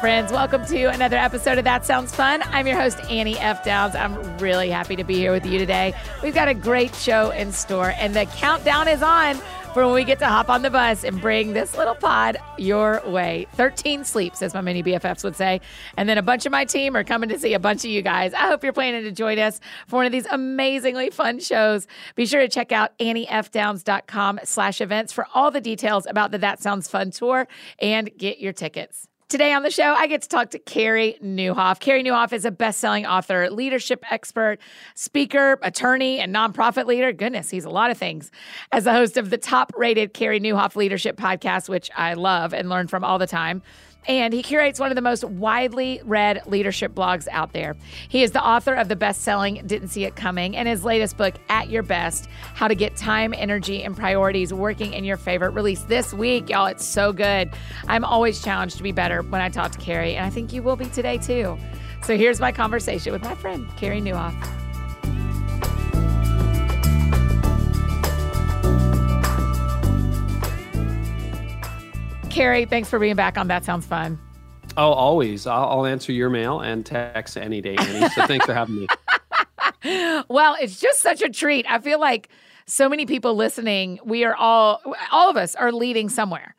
Friends. Welcome to another episode of That Sounds Fun. I'm your host, Annie F. Downs. I'm really happy to be here with you today. We've got a great show in store, and the countdown is on for when we get to hop on the bus and bring this little pod your way. 13 sleeps, as my mini BFFs would say. And then a bunch of my team are coming to see a bunch of you guys. I hope you're planning to join us for one of these amazingly fun shows. Be sure to check out anniefdowns.com slash events for all the details about the That Sounds Fun tour and get your tickets. Today on the show, I get to talk to Carey Nieuwhof. Carey Nieuwhof is a best-selling author, leadership expert, speaker, attorney, and nonprofit leader. Goodness, he's a lot of things. As the host of the top-rated Carey Nieuwhof Leadership Podcast, which I love and learn from all the time. And he curates one of the most widely read leadership blogs out there. He is the author of the best selling Didn't See It Coming and his latest book, At Your Best How to Get Time, Energy, and Priorities Working in Your Favor, released this week. Y'all, it's so good. I'm always challenged to be better when I talk to Carey, and I think you will be today too. So here's my conversation with my friend, Carey Nieuwhof. Carey, thanks for being back on That Sounds Fun. Oh, always. I'll, I'll answer your mail and text any day, Annie. So thanks for having me. well, it's just such a treat. I feel like so many people listening, we are all, all of us are leading somewhere.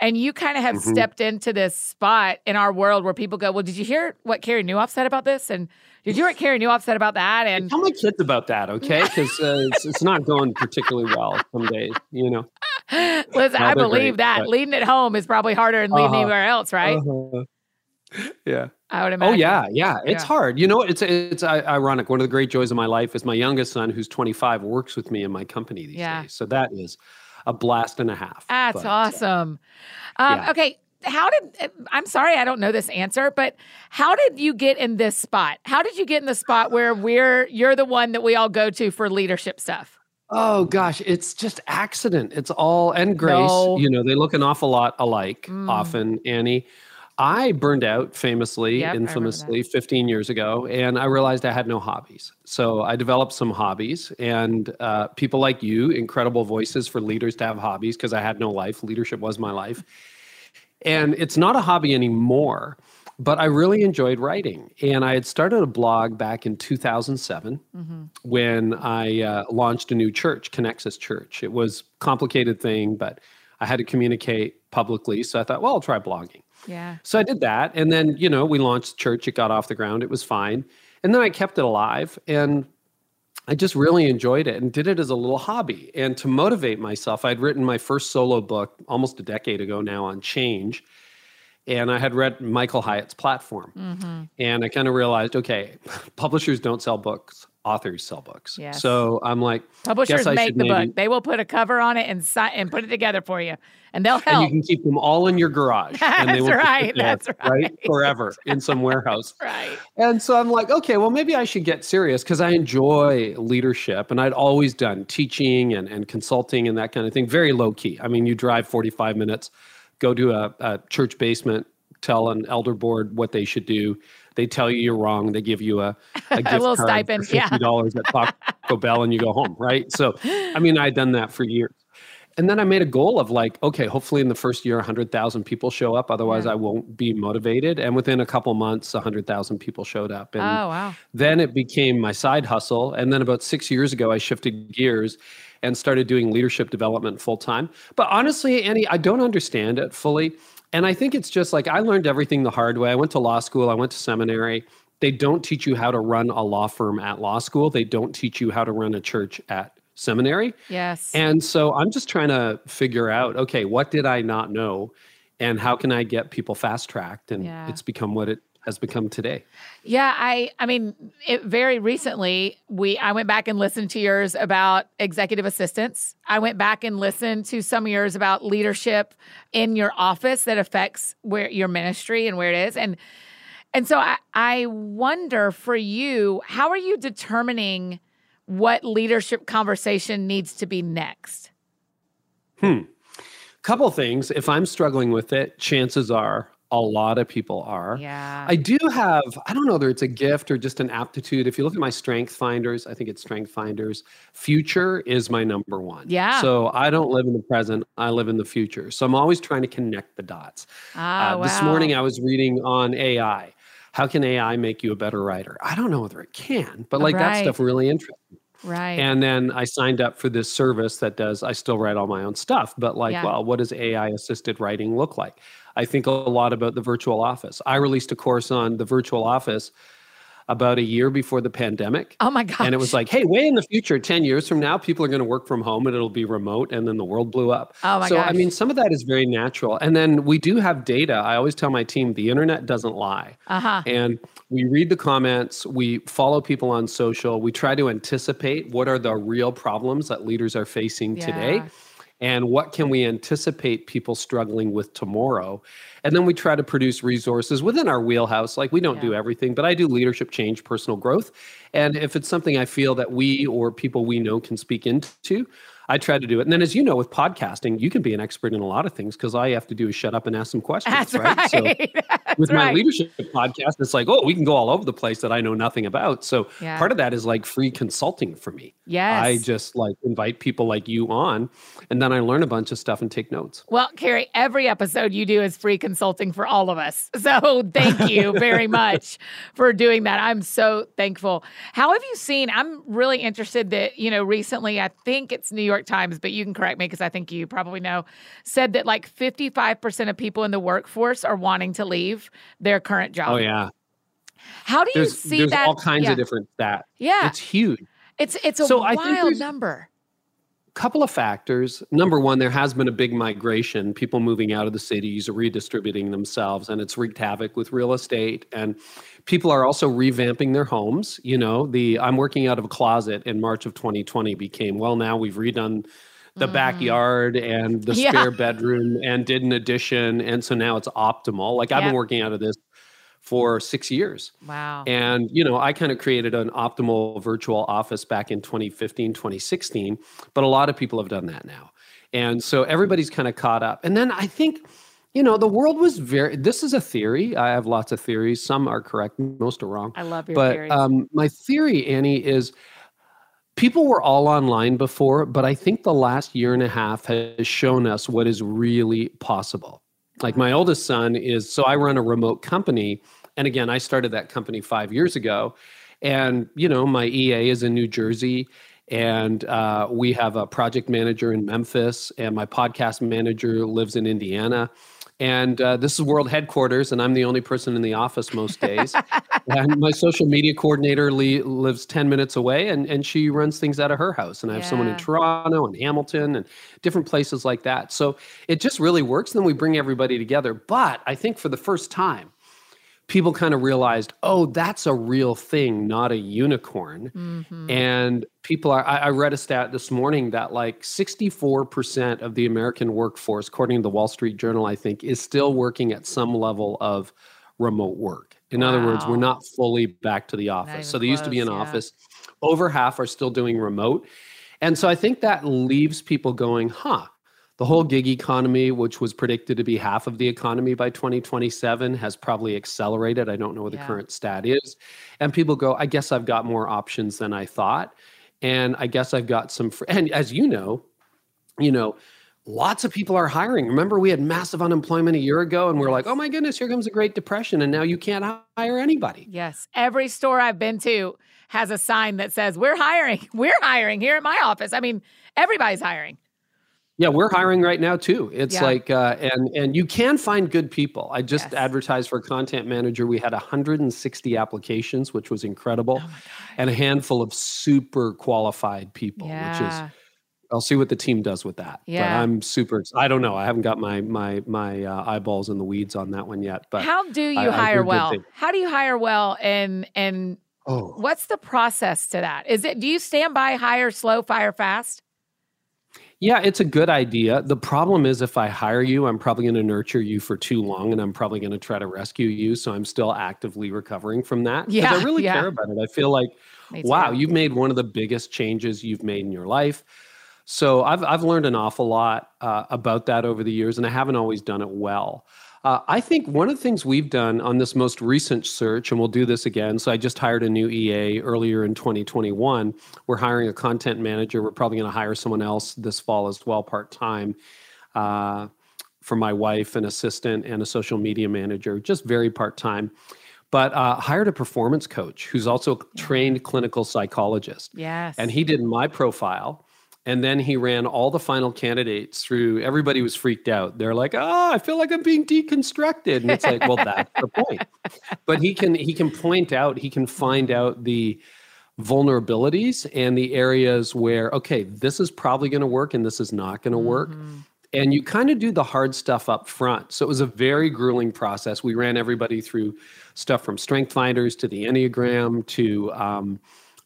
And you kind of have mm-hmm. stepped into this spot in our world where people go, Well, did you hear what Carey Nieuwhof said about this? And did you hear what Carey Nieuwhof said about that? And tell my kids about that, okay? Because uh, it's, it's not going particularly well some days, you know. Listen, I believe great, that but... leading at home is probably harder than leading uh-huh. anywhere else, right? Uh-huh. Yeah. I would imagine. Oh yeah, yeah. It's yeah. hard. You know, it's it's ironic. One of the great joys of my life is my youngest son, who's 25, works with me in my company these yeah. days. So that is a blast and a half. That's but, uh, awesome. Um, yeah. Okay, how did eh, I'm sorry I don't know this answer, but how did you get in this spot? How did you get in the spot where we're you're the one that we all go to for leadership stuff? Oh gosh, it's just accident. It's all and grace. No. You know, they look an awful lot alike mm. often, Annie. I burned out famously, yep, infamously 15 years ago, and I realized I had no hobbies. So I developed some hobbies, and uh, people like you, incredible voices for leaders to have hobbies because I had no life. Leadership was my life. And it's not a hobby anymore, but I really enjoyed writing. And I had started a blog back in 2007 mm-hmm. when I uh, launched a new church, Connexus Church. It was a complicated thing, but I had to communicate publicly. So I thought, well, I'll try blogging. Yeah. So I did that. And then, you know, we launched church. It got off the ground. It was fine. And then I kept it alive. And I just really enjoyed it and did it as a little hobby. And to motivate myself, I'd written my first solo book almost a decade ago now on change. And I had read Michael Hyatt's platform. Mm-hmm. And I kind of realized okay, publishers don't sell books, authors sell books. Yes. So I'm like, publishers make the maybe... book. They will put a cover on it and si- and put it together for you, and they'll help. And you can keep them all in your garage. and they will right. There, that's right. Right. Forever in some warehouse. right. And so I'm like, okay, well, maybe I should get serious because I enjoy leadership, and I'd always done teaching and and consulting and that kind of thing. Very low key. I mean, you drive 45 minutes, go to a, a church basement, tell an elder board what they should do they tell you you're wrong. They give you a, a gift a little card stipend, fifty dollars yeah. at Taco Bell, and you go home, right? So, I mean, I'd done that for years, and then I made a goal of like, okay, hopefully in the first year, hundred thousand people show up. Otherwise, yeah. I won't be motivated. And within a couple months, hundred thousand people showed up, and oh wow! Then it became my side hustle, and then about six years ago, I shifted gears and started doing leadership development full time. But honestly, Annie, I don't understand it fully. And I think it's just like I learned everything the hard way. I went to law school, I went to seminary. They don't teach you how to run a law firm at law school, they don't teach you how to run a church at seminary. Yes. And so I'm just trying to figure out okay, what did I not know? And how can I get people fast tracked? And yeah. it's become what it has become today. Yeah, I I mean, it, very recently we I went back and listened to yours about executive assistants. I went back and listened to some of yours about leadership in your office that affects where your ministry and where it is and and so I I wonder for you, how are you determining what leadership conversation needs to be next? Hmm. Couple things. If I'm struggling with it, chances are A lot of people are. Yeah. I do have, I don't know whether it's a gift or just an aptitude. If you look at my strength finders, I think it's strength finders. Future is my number one. Yeah. So I don't live in the present, I live in the future. So I'm always trying to connect the dots. Ah, uh, wow. This morning I was reading on AI. How can AI make you a better writer? I don't know whether it can, but like right. that stuff really interests me. Right. And then I signed up for this service that does, I still write all my own stuff, but like, yeah. well, what does AI assisted writing look like? I think a lot about the virtual office. I released a course on the virtual office about a year before the pandemic. Oh my god! And it was like, hey, way in the future, 10 years from now, people are going to work from home and it'll be remote. And then the world blew up. Oh my so, gosh. I mean, some of that is very natural. And then we do have data. I always tell my team the internet doesn't lie. Uh-huh. And we read the comments, we follow people on social, we try to anticipate what are the real problems that leaders are facing yeah. today and what can we anticipate people struggling with tomorrow? And then we try to produce resources within our wheelhouse. Like we don't yeah. do everything but i do leadership change personal growth. And if it's something i feel that we or people we know can speak into I try to do it. And then, as you know, with podcasting, you can be an expert in a lot of things because all you have to do is shut up and ask some questions. That's right. right. So That's with right. my leadership podcast, it's like, oh, we can go all over the place that I know nothing about. So yeah. part of that is like free consulting for me. Yes. I just like invite people like you on, and then I learn a bunch of stuff and take notes. Well, Carey, every episode you do is free consulting for all of us. So thank you very much for doing that. I'm so thankful. How have you seen? I'm really interested that, you know, recently, I think it's New York York Times, but you can correct me because I think you probably know, said that like 55% of people in the workforce are wanting to leave their current job. Oh, yeah. How do you there's, see there's that? all kinds yeah. of different stats. Yeah. It's huge. It's it's a so wild number. Couple of factors. Number one, there has been a big migration, people moving out of the cities, redistributing themselves, and it's wreaked havoc with real estate. And people are also revamping their homes. You know, the I'm working out of a closet in March of 2020 became, well, now we've redone the mm. backyard and the yeah. spare bedroom and did an addition. And so now it's optimal. Like I've been working out of this for six years. Wow. And, you know, I kind of created an optimal virtual office back in 2015, 2016, but a lot of people have done that now. And so everybody's kind of caught up. And then I think, you know, the world was very, this is a theory. I have lots of theories. Some are correct, most are wrong. I love your but, theories. Um, my theory, Annie, is people were all online before, but I think the last year and a half has shown us what is really possible. Like my oldest son is, so I run a remote company. And again, I started that company five years ago. And, you know, my EA is in New Jersey. And uh, we have a project manager in Memphis. And my podcast manager lives in Indiana. And uh, this is world headquarters, and I'm the only person in the office most days. and my social media coordinator Lee, lives 10 minutes away, and, and she runs things out of her house. And I have yeah. someone in Toronto and Hamilton and different places like that. So it just really works. And then we bring everybody together. But I think for the first time, people kind of realized, oh, that's a real thing, not a unicorn. Mm-hmm. And people are, I, I, read a stat this morning that like 64% of the American workforce, according to the Wall Street Journal, I think, is still working at some level of remote work. In wow. other words, we're not fully back to the office. So they used to be in yeah. office. Over half are still doing remote. And so I think that leaves people going, huh, the whole gig economy, which was predicted to be half of the economy by 2027, has probably accelerated. I don't know what yeah. the current stat is. And people go, I guess I've got more options than I thought. And I guess I've got some, fr-. and as you know, you know, lots of people are hiring. Remember, we had massive unemployment a year ago, and we're like, oh my goodness, here comes a Great Depression. And now you can't hire anybody. Yes. Every store I've been to has a sign that says, we're hiring. We're hiring here at my office. I mean, everybody's hiring. Yeah, we're hiring right now too. It's yeah. like uh, and and you can find good people. I just yes. advertised for content manager. We had 160 applications, which was incredible, oh and a handful of super qualified people, yeah. which is I'll see what the team does with that. Yeah. But I'm super I don't know. I haven't got my my my uh, eyeballs in the weeds on that one yet, but How do you I, hire I well? How do you hire well and and Oh. What's the process to that? Is it do you stand by hire slow, fire fast? Yeah, it's a good idea. The problem is if I hire you, I'm probably going to nurture you for too long and I'm probably going to try to rescue you. So I'm still actively recovering from that. Yeah. I really yeah. care about it. I feel like, wow, you've made one of the biggest changes you've made in your life. So I've, I've learned an awful lot uh, about that over the years, and I haven't always done it well. Uh, I think one of the things we've done on this most recent search, and we'll do this again. So I just hired a new EA earlier in 2021. We're hiring a content manager. We're probably going to hire someone else this fall as well, part time, uh, for my wife, an assistant, and a social media manager, just very part time. But uh, hired a performance coach who's also a trained clinical psychologist. Yes. And he did my profile and then he ran all the final candidates through. Everybody was freaked out. They're like, "Oh, I feel like I'm being deconstructed." And it's like, well, that's the point. But he can he can point out, he can find out the vulnerabilities and the areas where, okay, this is probably going to work and this is not going to work. Mm-hmm. And you kind of do the hard stuff up front. So it was a very grueling process. We ran everybody through stuff from strength finders to the Enneagram to um,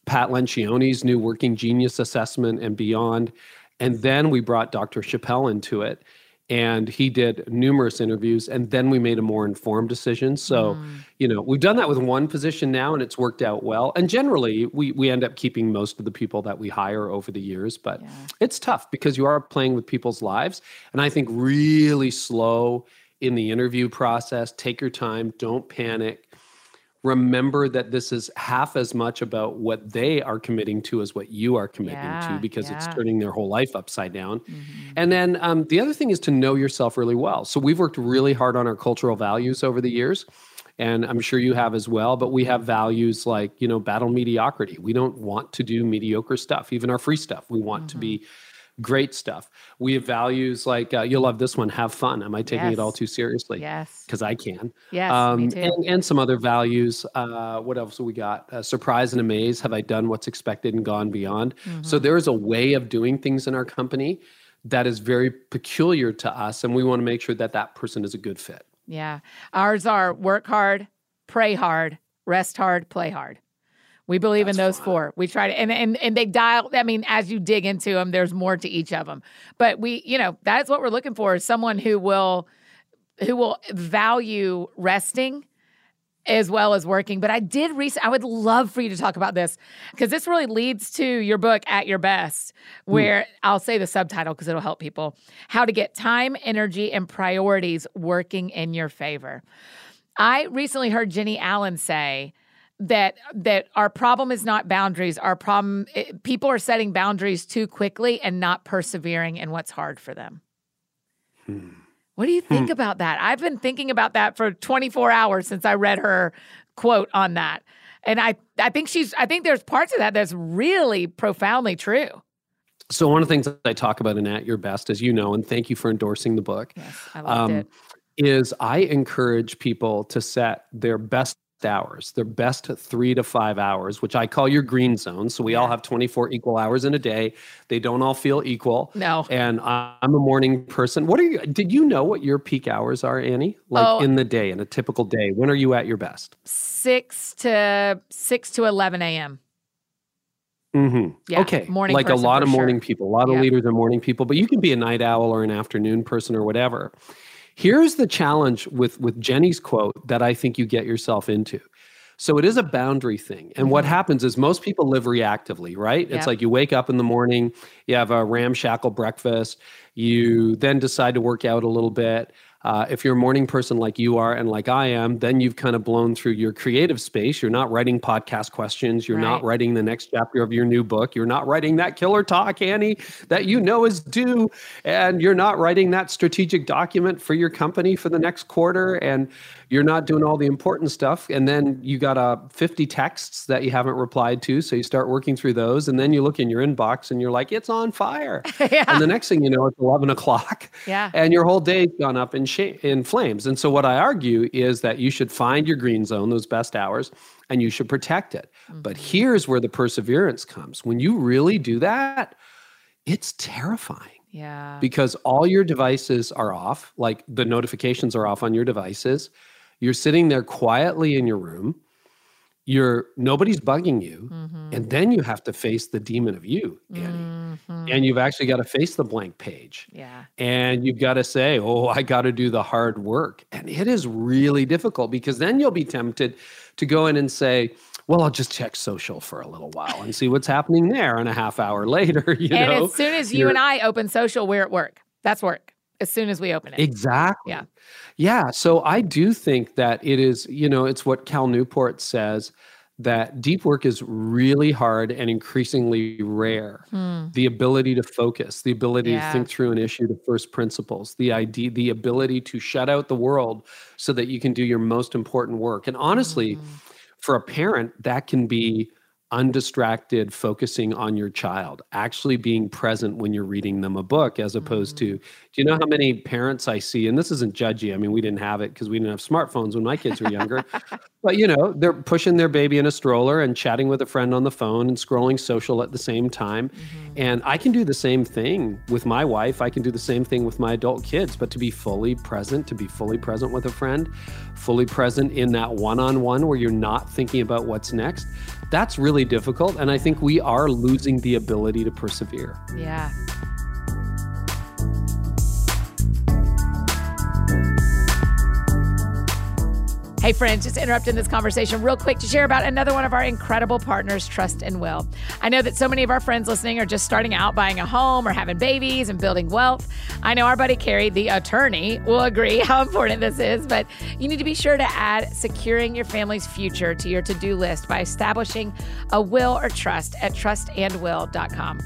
Pat Lencioni's new Working Genius assessment and beyond. And then we brought Dr. Chappell into it and he did numerous interviews and then we made a more informed decision so mm. you know we've done that with one position now and it's worked out well and generally we we end up keeping most of the people that we hire over the years but yeah. it's tough because you are playing with people's lives and i think really slow in the interview process take your time don't panic remember that this is half as much about what they are committing to as what you are committing yeah, to because yeah. it's turning their whole life upside down. Mm-hmm. And then um, the other thing is to know yourself really well. So we've worked really hard on our cultural values over the years. And I'm sure you have as well, but we have values like, you know, battle mediocrity. We don't want to do mediocre stuff, even our free stuff. We want mm-hmm. to be great stuff. We have values like uh, you'll love this one. Have fun. Am I taking yes. it all too seriously? Yes, because I can. Yes, um, me too. And, and, some other values. Uh, what else we got? Uh, surprise and amaze. Have I done what's expected and gone beyond? Mm-hmm. So there is a way of doing things in our company that is very peculiar to us, and we want to make sure that that person is a good fit. Yeah, ours are work hard, pray hard, rest hard, play hard. We believe That's in those fun. four. We try to, and, and and they dial. I mean, as you dig into them, there's more to each of them. But we, you know, that's what we're looking for: is someone who will, who will value resting as well as working. But I did recently, I would love for you to talk about this because this really leads to your book, At Your Best, where mm. I'll say the subtitle because it'll help people how to get time, energy, and priorities working in your favor. I recently heard Jennie Allen say, that that our problem is not boundaries our problem it, eh, people are setting boundaries too quickly and not persevering in what's hard for them hmm. what do you think hmm. about that i've been thinking about that for 24 hours since i read her quote on that and i i think she's i think there's parts of that that's really profoundly true so one of the things that i talk about in at your best as you know and thank you for endorsing the book yes, I loved um, it. is i encourage people to set their best hours, their best three to five hours, which I call your green zone. So we all have 24 equal hours in a day. They don't all feel equal. No. And I'm a morning person. What are you, did you know what your peak hours are, Annie? Like oh, in the day, in a typical day? When are you at your best? 6 to 6 to 11 a.m. Mm-hmm. Yeah, okay. Morning like a lot of morning sure. people, a lot of yep. leaders are morning people, but you can be a night owl or an afternoon person or whatever. Here's the challenge with with Jennie's quote that I think you get yourself into. So it is a boundary thing. And mm-hmm. what happens is most people live reactively, right? It's like you wake up in the morning, you have a ramshackle breakfast, you then decide to work out a little bit, uh, if you're a morning person like you are and like I am, then you've kind of blown through your creative space. You're not writing podcast questions. You're right. not writing the next chapter of your new book. You're not writing that killer talk, Annie, that you know is due. And you're not writing that strategic document for your company for the next quarter. And you're not doing all the important stuff and then you got uh, 50 texts that you haven't replied to so you start working through those and then you look in your inbox and you're like it's on fire yeah. and the next thing you know it's 11 o'clock yeah. and your whole day's gone up in, sh- in flames and so what i argue is that you should find your green zone those best hours and you should protect it mm-hmm. but here's where the perseverance comes when you really do that it's terrifying yeah. Because all your devices are off, like the notifications are off on your devices. You're sitting there quietly in your room. You're nobody's bugging you, mm-hmm. and then you have to face the demon of you, Annie. Mm-hmm. And you've actually got to face the blank page. Yeah. And you've got to say, "Oh, I got to do the hard work." And it is really difficult because then you'll be tempted to go in and say, well, I'll just check social for a little while and see what's happening there. And a half hour later, you and know. as soon as you and I open social, we're at work. That's work. As soon as we open it. Exactly. Yeah. Yeah. So I do think that it is, you know, it's what Cal Newport says that deep work is really hard and increasingly rare. Hmm. The ability to focus, the ability yeah. to think through an issue to first principles, the idea, the ability to shut out the world so that you can do your most important work. And honestly, mm. for a parent, that can be undistracted focusing on your child actually being present when you're reading them a book as opposed mm-hmm. to do you know how many parents i see and this isn't judgy i mean we didn't have it because we didn't have smartphones when my kids were younger but you know they're pushing their baby in a stroller and chatting with a friend on the phone and scrolling social at the same time mm-hmm. and i can do the same thing with my wife i can do the same thing with my adult kids but to be fully present to be fully present with a friend fully present in that one-on-one where you're not thinking about what's next that's really difficult. And I think we are losing the ability to persevere. Yeah. Hey, friends, just interrupting this conversation real quick to share about another one of our incredible partners, Trust and Will. I know that so many of our friends listening are just starting out buying a home or having babies and building wealth. I know our buddy Carey, the attorney, will agree how important this is, but you need to be sure to add securing your family's future to your to do list by establishing a will or trust at trustandwill.com.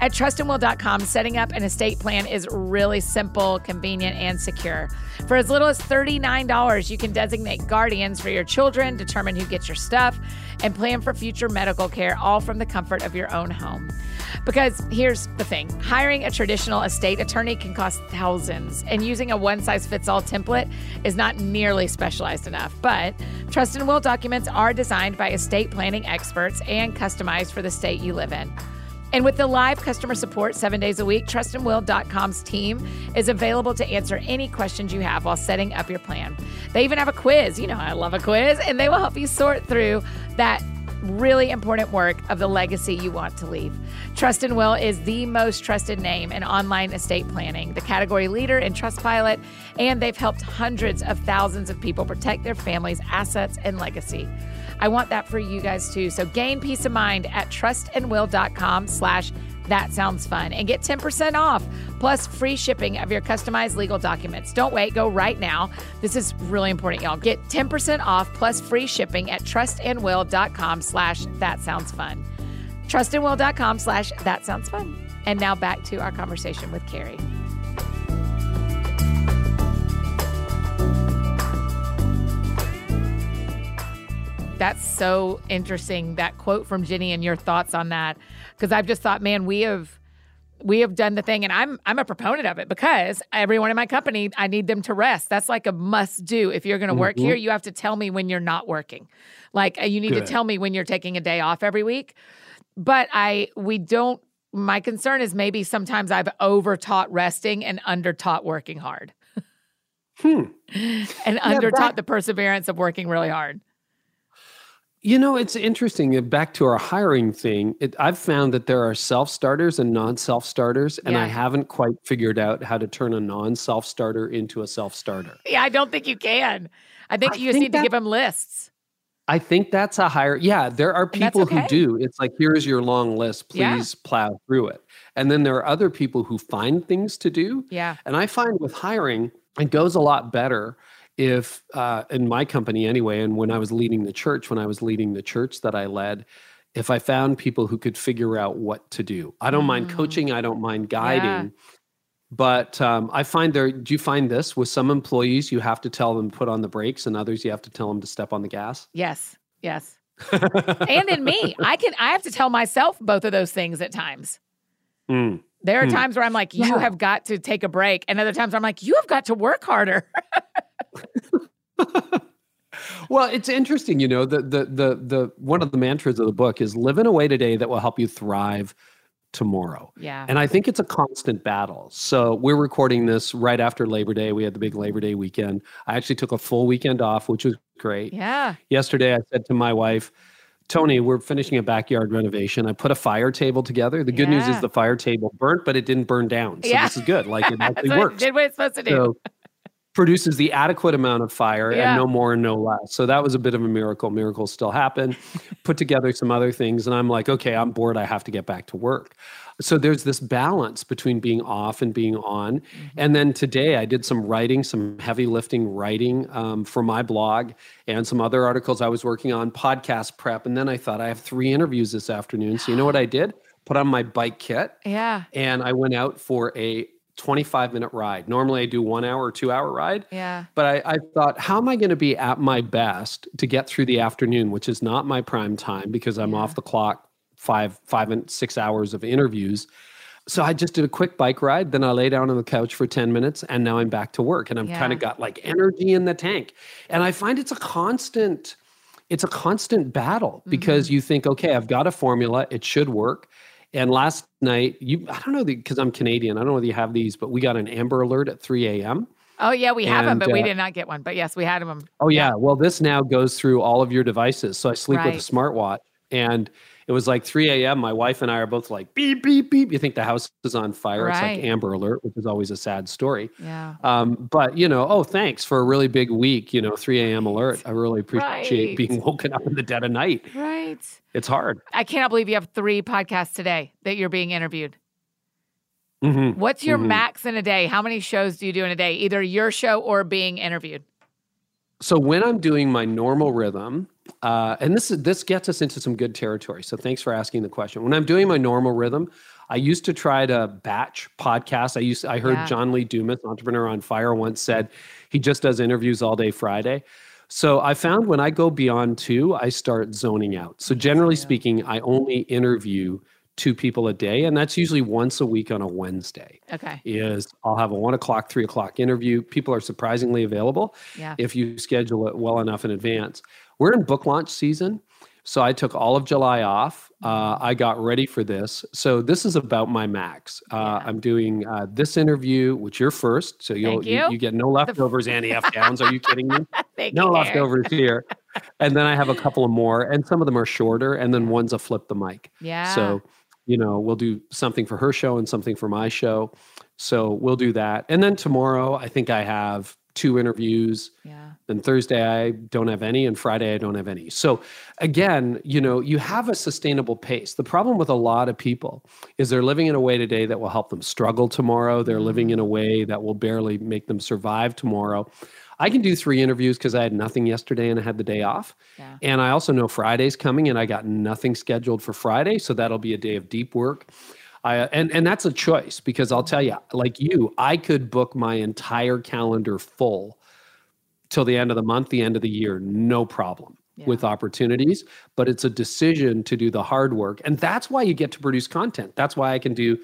At trustandwill.com, setting up an estate plan is really simple, convenient, and secure. For as little as $39, you can designate guardians for your children, determine who gets your stuff, and plan for future medical care, all from the comfort of your own home. Because here's the thing hiring a traditional estate attorney can cost thousands, and using a one size fits all template is not nearly specialized enough. But Trust and Will documents are designed by estate planning experts and customized for the state you live in. And with the live customer support seven days a week, trustandwill.com's team is available to answer any questions you have while setting up your plan. They even have a quiz. You know, I love a quiz, and they will help you sort through that really important work of the legacy you want to leave. Trust and Will is the most trusted name in online estate planning, the category leader in Trustpilot, and they've helped hundreds of thousands of people protect their family's assets and legacy. I want that for you guys too. So gain peace of mind at trustandwill.com slash that sounds fun and get 10% off plus free shipping of your customized legal documents. Don't wait, go right now. This is really important, y'all. Get 10% off plus free shipping at trustandwill.com slash that sounds fun. Trustandwill.com slash that sounds fun. And now back to our conversation with Carey. That's so interesting. That quote from Jennie and your thoughts on that, because I've just thought, man, we have we have done the thing, and I'm I'm a proponent of it because everyone in my company, I need them to rest. That's like a must do. If you're going to mm-hmm. work here, you have to tell me when you're not working. Like you need Good. to tell me when you're taking a day off every week. But I we don't. My concern is maybe sometimes I've over taught resting and under taught working hard. hmm. and yeah, under taught the perseverance of working really hard. You know, it's interesting. Uh, back to our hiring thing, it, I've found that there are self starters and non self starters, and yeah. I haven't quite figured out how to turn a non self starter into a self starter. Yeah, I don't think you can. I think I you just need that, to give them lists. I think that's a higher. Yeah, there are people okay. who do. It's like, here's your long list. Please yeah. plow through it. And then there are other people who find things to do. Yeah. And I find with hiring, it goes a lot better if uh, in my company anyway, and when I was leading the church, when I was leading the church that I led, if I found people who could figure out what to do, I don't mm. mind coaching, I don't mind guiding. Yeah. But um, I find there, do you find this with some employees, you have to tell them to put on the brakes, and others you have to tell them to step on the gas? Yes, yes. and in me, I can, I have to tell myself both of those things at times. Mm. There are mm. times where I'm like, you yeah. have got to take a break. And other times I'm like, you have got to work harder. well, it's interesting, you know, the, the the the one of the mantras of the book is live in a way today that will help you thrive tomorrow. Yeah. And I think it's a constant battle. So we're recording this right after Labor Day. We had the big Labor Day weekend. I actually took a full weekend off, which was great. Yeah. Yesterday I said to my wife, Toni, we're finishing a backyard renovation. I put a fire table together. The good yeah. news is the fire table burnt, but it didn't burn down. So yeah. this is good. Like it actually so works. It did what it's supposed to do. So produces the adequate amount of fire yeah. and no more and no less. So that was a bit of a miracle. Miracles still happen. Put together some other things, and I'm like, okay, I'm bored. I have to get back to work. So there's this balance between being off and being on. Mm-hmm. and then today i did some writing some heavy lifting writing um, for my blog and some other articles i was working on podcast prep. And then i thought i have three interviews this afternoon. So you know what i did? Put on my bike kit yeah. and i went out for a 25 minute ride. Normally i do one hour or two hour ride yeah. but i, I thought how am i going to be at my best to get through the afternoon which is not my prime time because i'm yeah. off the clock five, five and six hours of interviews. So I just did a quick bike ride. Then I lay down on the couch for 10 minutes and now I'm back to work and I'm yeah. kind of got like energy in the tank. And I find it's a constant, it's a constant battle because mm-hmm. you think, okay, I've got a formula, it should work. And last night, you I don't know because I'm Canadian, I don't know whether you have these, but we got an Amber Alert at 3 a.m. Oh yeah, we have and, them, but uh, we did not get one. But yes, we had them. Oh yeah. yeah. Well, this now goes through all of your devices. So I sleep right. with a smartwatch and it was like 3 a.m. My wife and I are both like beep beep beep. You think the house is on fire? Right. It's like Amber Alert, which is always a sad story. Yeah. Um, but you know, oh, thanks for a really big week. You know, 3 a.m. alert. I really appreciate right. being woken up in the dead of night. Right. It's hard. I cannot believe you have three podcasts today that you're being interviewed. Mm-hmm. What's your mm-hmm. max in a day? How many shows do you do in a day? Either your show or being interviewed. So when I'm doing my normal rhythm, uh, and this is this gets us into some good territory. So thanks for asking the question. When I'm doing my normal rhythm, I used to try to batch podcasts. I used I heard yeah. John Lee Dumas, entrepreneur on fire, once said he just does interviews all day Friday. So I found when I go beyond two, I start zoning out. So generally yeah. speaking, I only interview two people a day, and that's usually once a week on a Wednesday. Okay. Is I'll have a one o'clock, three o'clock interview. People are surprisingly available yeah. if you schedule it well enough in advance. We're in book launch season. So I took all of July off. Uh, I got ready for this. So this is about my max. Uh, yeah. I'm doing uh, this interview, which you're first. So you'll you. You, you. get no leftovers, Annie F. Downs. Are you kidding me? no you, leftovers here. And then I have a couple of more, and some of them are shorter, and then one's a flip the mic. Yeah. So you know we'll do something for her show and something for my show. So we'll do that. And then tomorrow, I think I have two interviews. Yeah. Then Thursday I don't have any and Friday I don't have any. So again, you know, you have a sustainable pace. The problem with a lot of people is they're living in a way today that will help them struggle tomorrow. They're living in a mm-hmm. way that will barely make them survive tomorrow. I can do three interviews because I had nothing yesterday and I had the day off. Yeah. And I also know Friday's coming and I got nothing scheduled for Friday. So that'll be a day of deep work. I, and and that's a choice because I'll tell you, like you, I could book my entire calendar full till the end of the month, the end of the year, no problem yeah. with opportunities. But it's a decision to do the hard work, and that's why you get to produce content. That's why I can do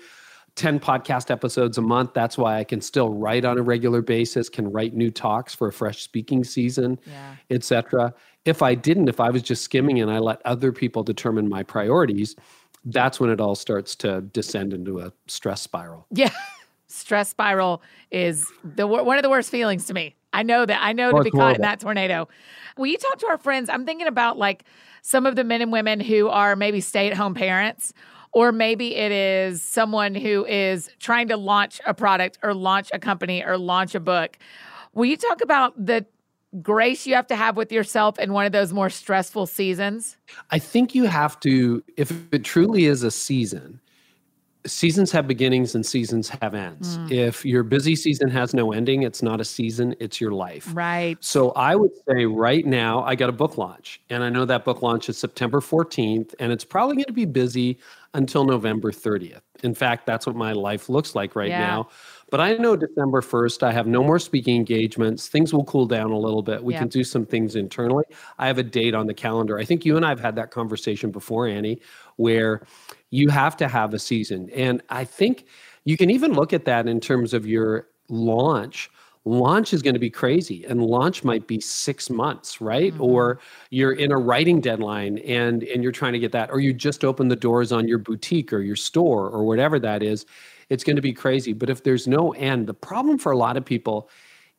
10 podcast episodes a month. That's why I can still write on a regular basis, can write new talks for a fresh speaking season, yeah. etc. If I didn't, if I was just skimming and I let other people determine my priorities, that's when it all starts to descend into a stress spiral. Yeah. stress spiral is the one of the worst feelings to me. I know that. I know well, to oh, be caught horrible. in that tornado. Will you talk to our friends? I'm thinking about like some of the men and women who are maybe stay at home parents, or maybe it is someone who is trying to launch a product or launch a company or launch a book. Will you talk about the grace you have to have with yourself in one of those more stressful seasons? I think you have to, if it truly is a season, seasons have beginnings and seasons have ends. Mm. If your busy season has no ending, it's not a season, it's your life. Right. So I would say right now, I got a book launch, and I know that book launch is September 14th, and it's probably going to be busy until November 30th. In fact, that's what my life looks like right yeah. now. But I know December 1st, I have no more speaking engagements. Things will cool down a little bit. We yeah. can do some things internally. I have a date on the calendar. I think you and I have had that conversation before, Annie, where you have to have a season. And I think you can even look at that in terms of your launch launch is going to be crazy and launch might be six months right mm-hmm. or you're in a writing deadline and and you're trying to get that or you just open the doors on your boutique or your store or whatever that is it's going to be crazy. But if there's no end, the problem for a lot of people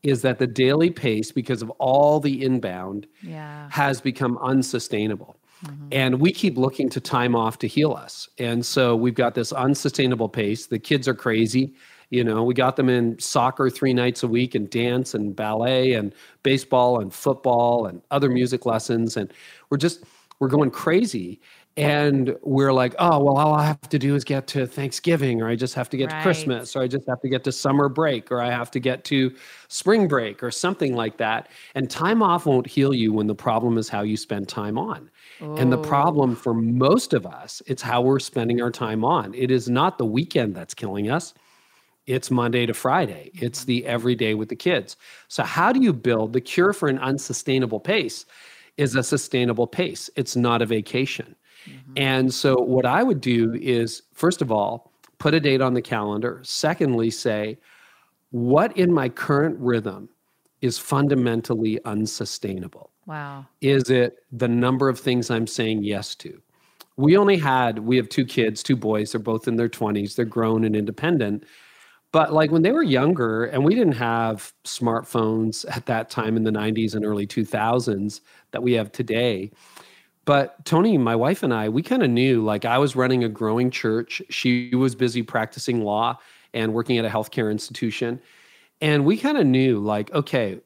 is that the daily pace, because of all the inbound, yeah. has become unsustainable. Mm-hmm. And we keep looking to time off to heal us. And so we've got this unsustainable pace. The kids are crazy. You know, we got them in soccer three nights a week and dance and ballet and baseball and football and other music lessons. And we're just, we're going crazy and we're like, oh, well, all I have to do is get to Thanksgiving, or I just have to get right. to Christmas, or I just have to get to summer break, or I have to get to spring break, or something like that. And time off won't heal you when the problem is how you spend time on. Oh. And the problem for most of us, it's how we're spending our time on. It is not the weekend that's killing us. It's Monday to Friday. It's the everyday with the kids. So, how do you build the cure for an unsustainable pace? Is a sustainable pace. It's not a vacation. Mm-hmm. And so, what I would do is, first of all, put a date on the calendar. Secondly, say, what in my current rhythm is fundamentally unsustainable? Wow. Is it the number of things I'm saying yes to? We only had, we have two kids, two boys. They're both in their 20s. They're grown and independent. But like when they were younger, and we didn't have smartphones at that time in the 90s and early 2000s that we have today, but Toni, my wife and I, we kind of knew like I was running a growing church. She was busy practicing law and working at a healthcare institution. And we kind of knew like, okay,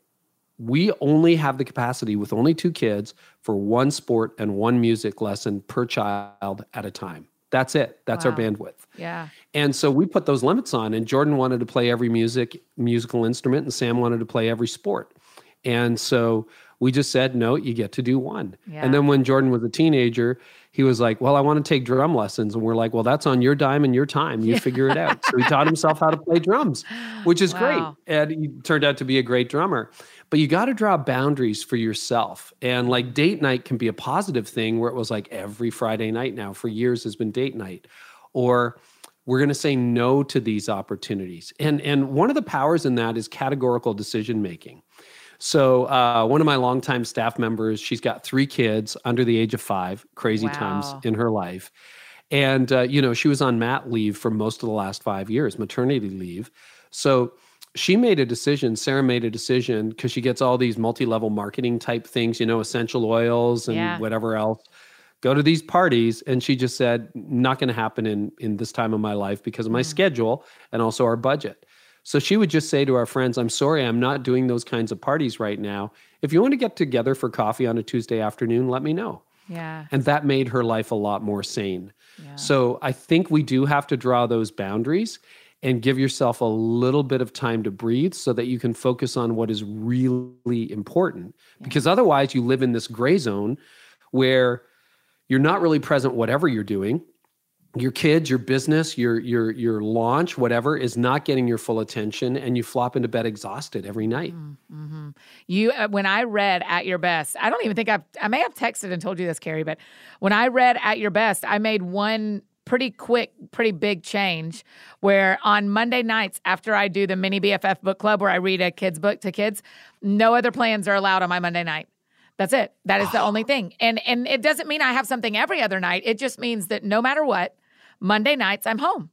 we only have the capacity with only two kids for one sport and one music lesson per child at a time. That's it. That's wow. our bandwidth. Yeah. And so we put those limits on and Jordan wanted to play every music musical instrument and Sam wanted to play every sport. And so we just said, no, you get to do one. Yeah. And then when Jordan was a teenager, he was like, well, I want to take drum lessons. And we're like, well, that's on your dime and your time. You figure it out. So he taught himself how to play drums, which is wow. great. And he turned out to be a great drummer. But you got to draw boundaries for yourself. And like date night can be a positive thing where it was like every Friday night now for years has been date night. Or we're going to say no to these opportunities. And and one of the powers in that is categorical decision making. So uh, one of my longtime staff members, she's got three kids under the age of five. Crazy wow. times in her life, and uh, you know she was on mat leave for most of the last five years, maternity leave. So she made a decision. Sarah made a decision because she gets all these multi-level marketing type things, you know, essential oils and yeah. whatever else. Go to these parties, and she just said, "Not going to happen in in this time of my life because of my mm. schedule and also our budget." So she would just say to our friends, I'm sorry, I'm not doing those kinds of parties right now. If you want to get together for coffee on a Tuesday afternoon, let me know. Yeah. And that made her life a lot more sane. Yeah. So I think we do have to draw those boundaries and give yourself a little bit of time to breathe so that you can focus on what is really important. Yeah. Because otherwise, you live in this gray zone where you're not really present, whatever you're doing your kids, your business, your your your launch, whatever, is not getting your full attention, and you flop into bed exhausted every night. Mm-hmm. mm-hmm. You, uh, when I read "At Your Best," I don't even think I've I may have texted and told you this, Carey, but when I read "At Your Best," I made one pretty quick, pretty big change where on Monday nights after I do the mini BFF book club where I read a kid's book to kids, no other plans are allowed on my Monday night. That's it. That is the only thing. And and it doesn't mean I have something every other night. It just means that no matter what, Monday nights I'm home.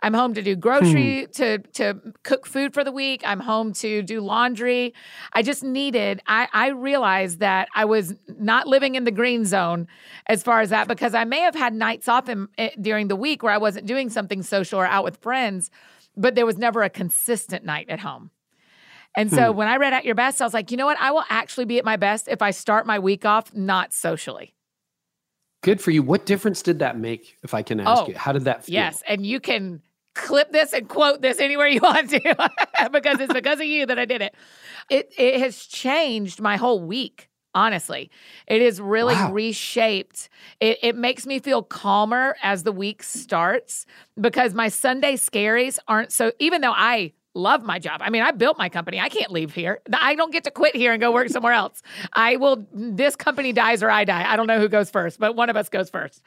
I'm home to do grocery, hmm. to to cook food for the week. I'm home to do laundry. I just needed. I I realized that I was not living in the green zone as far as that because I may have had nights off in, in, during the week where I wasn't doing something social or out with friends, but there was never a consistent night at home. And so hmm. when I read At Your Best, I was like, you know what? I will actually be at my best if I start my week off not socially. Good for you. What difference did that make, if I can ask oh, you? How did that feel? Yes. And you can clip this and quote this anywhere you want to because it's because of you that I did it. It it has changed my whole week. Honestly, it has really wow. reshaped. It, it makes me feel calmer as the week starts because my Sunday scaries aren't so. Even though I love my job. I mean, I built my company. I can't leave here. I don't get to quit here and go work somewhere else. I will, this company dies or I die. I don't know who goes first, but one of us goes first.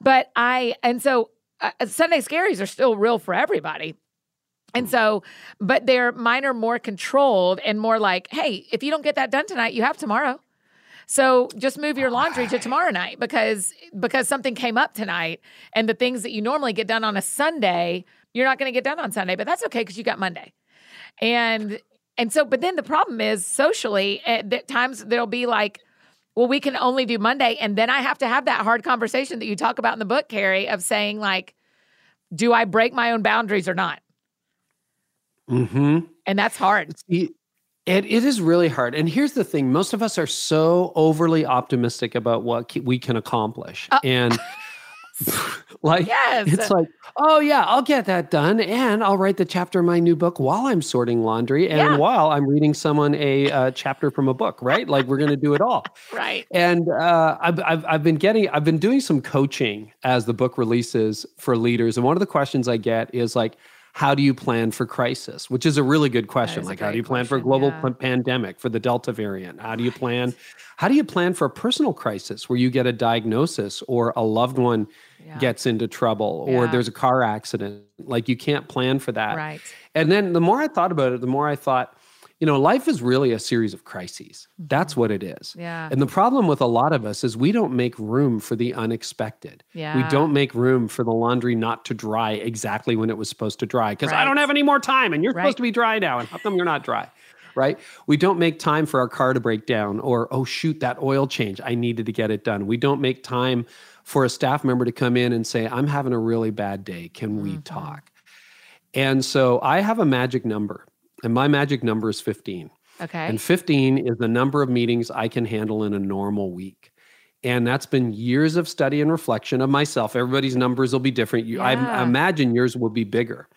But I, and so uh, Sunday scaries are still real for everybody. And so, but they're mine are more controlled and more like, hey, if you don't get that done tonight, you have tomorrow. So just move your laundry to tomorrow night because because something came up tonight and the things that you normally get done on a Sunday you're not going to get done on Sunday, but that's okay because you got Monday. And and so, but then the problem is socially, at eh, times there'll be like, well, we can only do Monday, and then I have to have that hard conversation that you talk about in the book, Carey, of saying like, do I break my own boundaries or not? Mm-hmm. And that's hard. It, it is really hard. And here's the thing most of us are so overly optimistic about what we can accomplish. Uh, and like, yes. it's like, oh, yeah, I'll get that done. And I'll write the chapter in my new book while I'm sorting laundry and yeah. while I'm reading someone a uh, chapter from a book, right? Like, we're going to do it all. right. And uh, I've, I've, I've been getting, I've been doing some coaching as the book releases for leaders. And one of the questions I get is like, how do you plan for crisis? Which is a really good question. Like, how do you plan question, for a global yeah. pandemic, for the Delta variant? How do you plan? How do you plan for a personal crisis where you get a diagnosis or a loved one yeah. gets into trouble or yeah. there's a car accident? Like, you can't plan for that. Right. And then the more I thought about it, the more I thought, you know, life is really a series of crises. That's mm-hmm. what it is. Yeah. And the problem with a lot of us is we don't make room for the unexpected. Yeah. We don't make room for the laundry not to dry exactly when it was supposed to dry because right. I don't have any more time and you're right. supposed to be dry now. And how come you're not dry? Right? We don't make time for our car to break down or, oh, shoot, that oil change. I needed to get it done. We don't make time for a staff member to come in and say, I'm having a really bad day. Can we mm-hmm. talk? And so I have a magic number and my magic number is 15. Okay. And 15 is the number of meetings I can handle in a normal week. And that's been years of study and reflection of myself. Everybody's numbers will be different. You, yeah. I imagine yours will be bigger.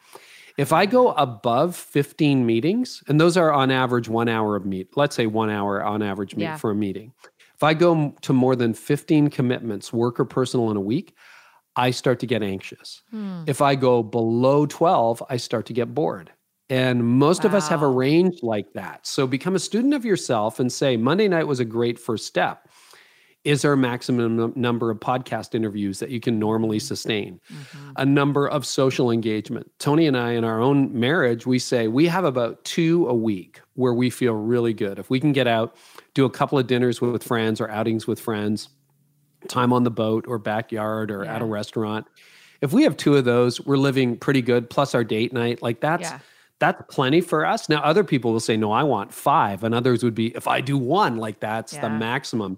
If I go above 15 meetings, and those are on average one hour of meet, let's say one hour on average meet yeah. for a meeting. If I go to more than 15 commitments, work or personal in a week, I start to get anxious. Hmm. If I go below 12, I start to get bored. And most wow. of us have a range like that. So become a student of yourself and say, Monday night was a great first step. Is there a maximum number of podcast interviews that you can normally mm-hmm. sustain? Mm-hmm. A number of social engagement. Toni and I, in our own marriage, we say we have about two a week where we feel really good. If we can get out, do a couple of dinners with friends or outings with friends, time on the boat or backyard or yeah. at a restaurant. If we have two of those, we're living pretty good, plus our date night. Like that's. Yeah that's plenty for us. Now, other people will say, no, I want five. And others would be, if I do one, like that's yeah. the maximum.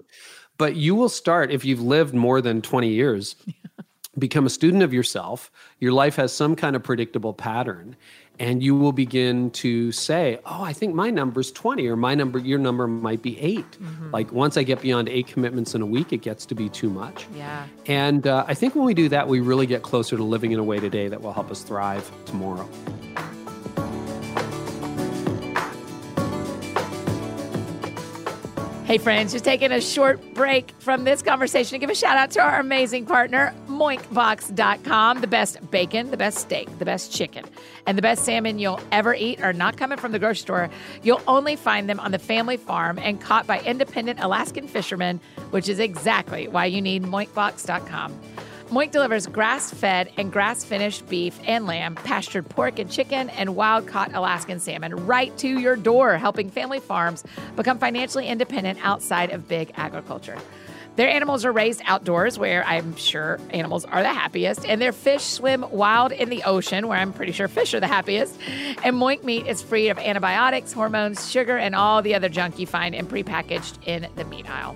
But you will start, if you've lived more than 20 years, become a student of yourself. Your life has some kind of predictable pattern. And you will begin to say, oh, I think my number's 20, or my number, your number might be 8 mm-hmm. Like once I get beyond eight commitments in a week, it gets to be too much. Yeah. And uh, I think when we do that, we really get closer to living in a way today that will help us thrive tomorrow. Hey, friends, just taking a short break from this conversation to give a shout out to our amazing partner, moinkbox.com. The best bacon, the best steak, the best chicken, and the best salmon you'll ever eat are not coming from the grocery store. You'll only find them on the family farm and caught by independent Alaskan fishermen, which is exactly why you need moinkbox.com. Moink delivers grass fed and grass finished beef and lamb, pastured pork and chicken, and wild caught Alaskan salmon right to your door, helping family farms become financially independent outside of big agriculture. Their animals are raised outdoors, where I'm sure animals are the happiest, and their fish swim wild in the ocean, where I'm pretty sure fish are the happiest. And Moink meat is free of antibiotics, hormones, sugar, and all the other junk you find in prepackaged in the meat aisle.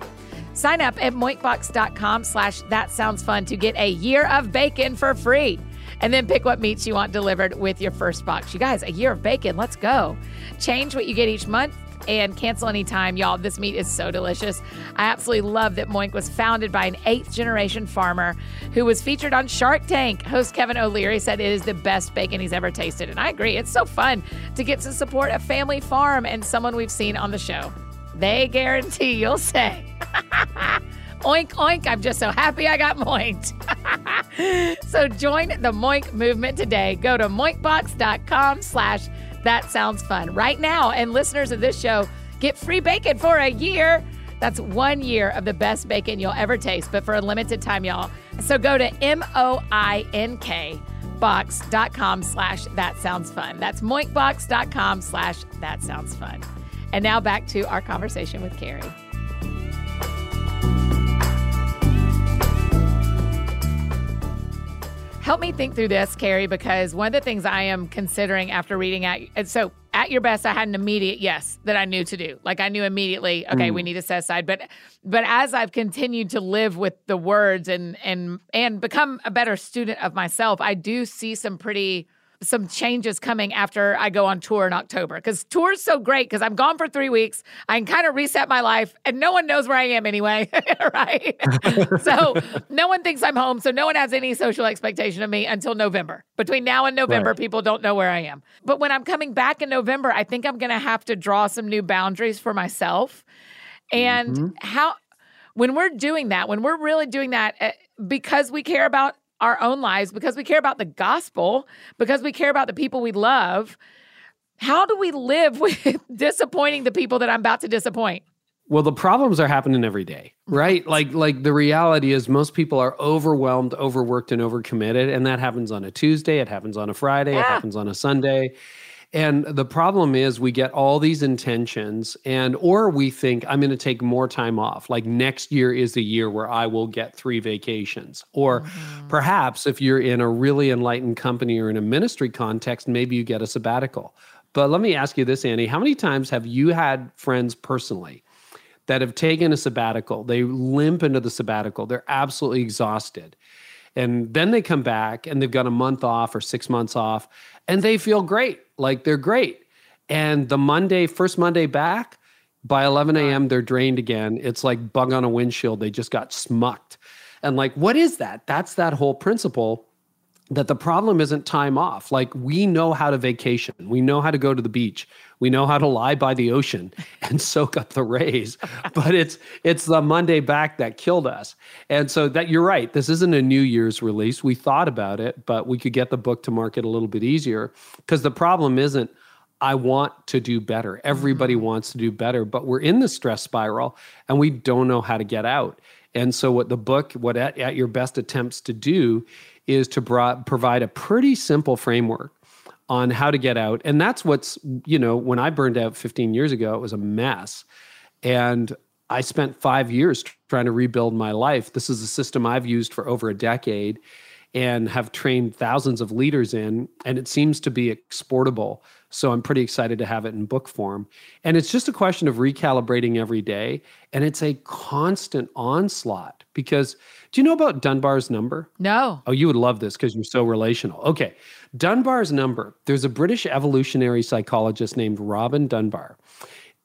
Sign up at moinkbox.com slash that sounds fun to get a year of bacon for free. And then pick what meats you want delivered with your first box. You guys, a year of bacon, let's go. Change what you get each month and cancel anytime, y'all. This meat is so delicious. I absolutely love that Moink was founded by an eighth generation farmer who was featured on Shark Tank. Host Kevin O'Leary said it is the best bacon he's ever tasted. And I agree. It's so fun to get to support a family farm and someone we've seen on the show. They guarantee you'll say, oink, oink, I'm just so happy I got moinked. so join the moink movement today. Go to moinkbox.com slash that sounds fun right now. And listeners of this show get free bacon for a year. That's one year of the best bacon you'll ever taste, but for a limited time, y'all. So go to M-O-I-N-K box.com slash that sounds fun. That's moinkbox.com slash that sounds fun. And now back to our conversation with Carey. Help me think through this, Carey, because one of the things I am considering after reading at so at your best, I had an immediate yes that I knew to do. Like I knew immediately, okay, mm. we need to set aside. But but as I've continued to live with the words and and and become a better student of myself, I do see some pretty some changes coming after I go on tour in October because tour's so great because I'm gone for three weeks. I can kind of reset my life and no one knows where I am anyway, right? so no one thinks I'm home. So no one has any social expectation of me until November. Between now and November, right. people don't know where I am. But when I'm coming back in November, I think I'm going to have to draw some new boundaries for myself. And mm-hmm. how, when we're doing that, when we're really doing that, eh, because we care about our own lives, because we care about the gospel, because we care about the people we love, how do we live with disappointing the people that I'm about to disappoint? Well, the problems are happening every day, right? Like like the reality is most people are overwhelmed, overworked and overcommitted and that happens on a Tuesday, it happens on a Friday, yeah. it happens on a Sunday. And the problem is we get all these intentions and or we think I'm going to take more time off. Like next year is the year where I will get 3 vacations. Or mm-hmm. perhaps if you're in a really enlightened company or in a ministry context, maybe you get a sabbatical. But let me ask you this Annie, how many times have you had friends personally that have taken a sabbatical? They limp into the sabbatical. They're absolutely exhausted. And then they come back and they've got a month off or 6 months off and they feel great like they're great. And the Monday, first Monday back, by 11 a.m., they're drained again. It's like bug on a windshield. They just got smucked. And like, what is that? That's that whole principle that the problem isn't time off. Like, we know how to vacation, we know how to go to the beach, we know how to lie by the ocean and soak up the rays. but it's it's the Monday back that killed us. And so that you're right. This isn't a New Year's release. We thought about it, but we could get the book to market a little bit easier because the problem isn't I want to do better. Everybody mm-hmm. wants to do better, but we're in the stress spiral and we don't know how to get out. And so, what the book, what at, at your best attempts to do, is to provide a pretty simple framework on how to get out. And that's what's, you know, when I burned out 15 years ago, it was a mess. And I spent five years trying to rebuild my life. This is a system I've used for over a decade and have trained thousands of leaders in, and it seems to be exportable. So I'm pretty excited to have it in book form. And it's just a question of recalibrating every day. And it's a constant onslaught because do you know about Dunbar's number? No. Oh, you would love this because you're so relational. Okay. Dunbar's number, there's a British evolutionary psychologist named Robin Dunbar.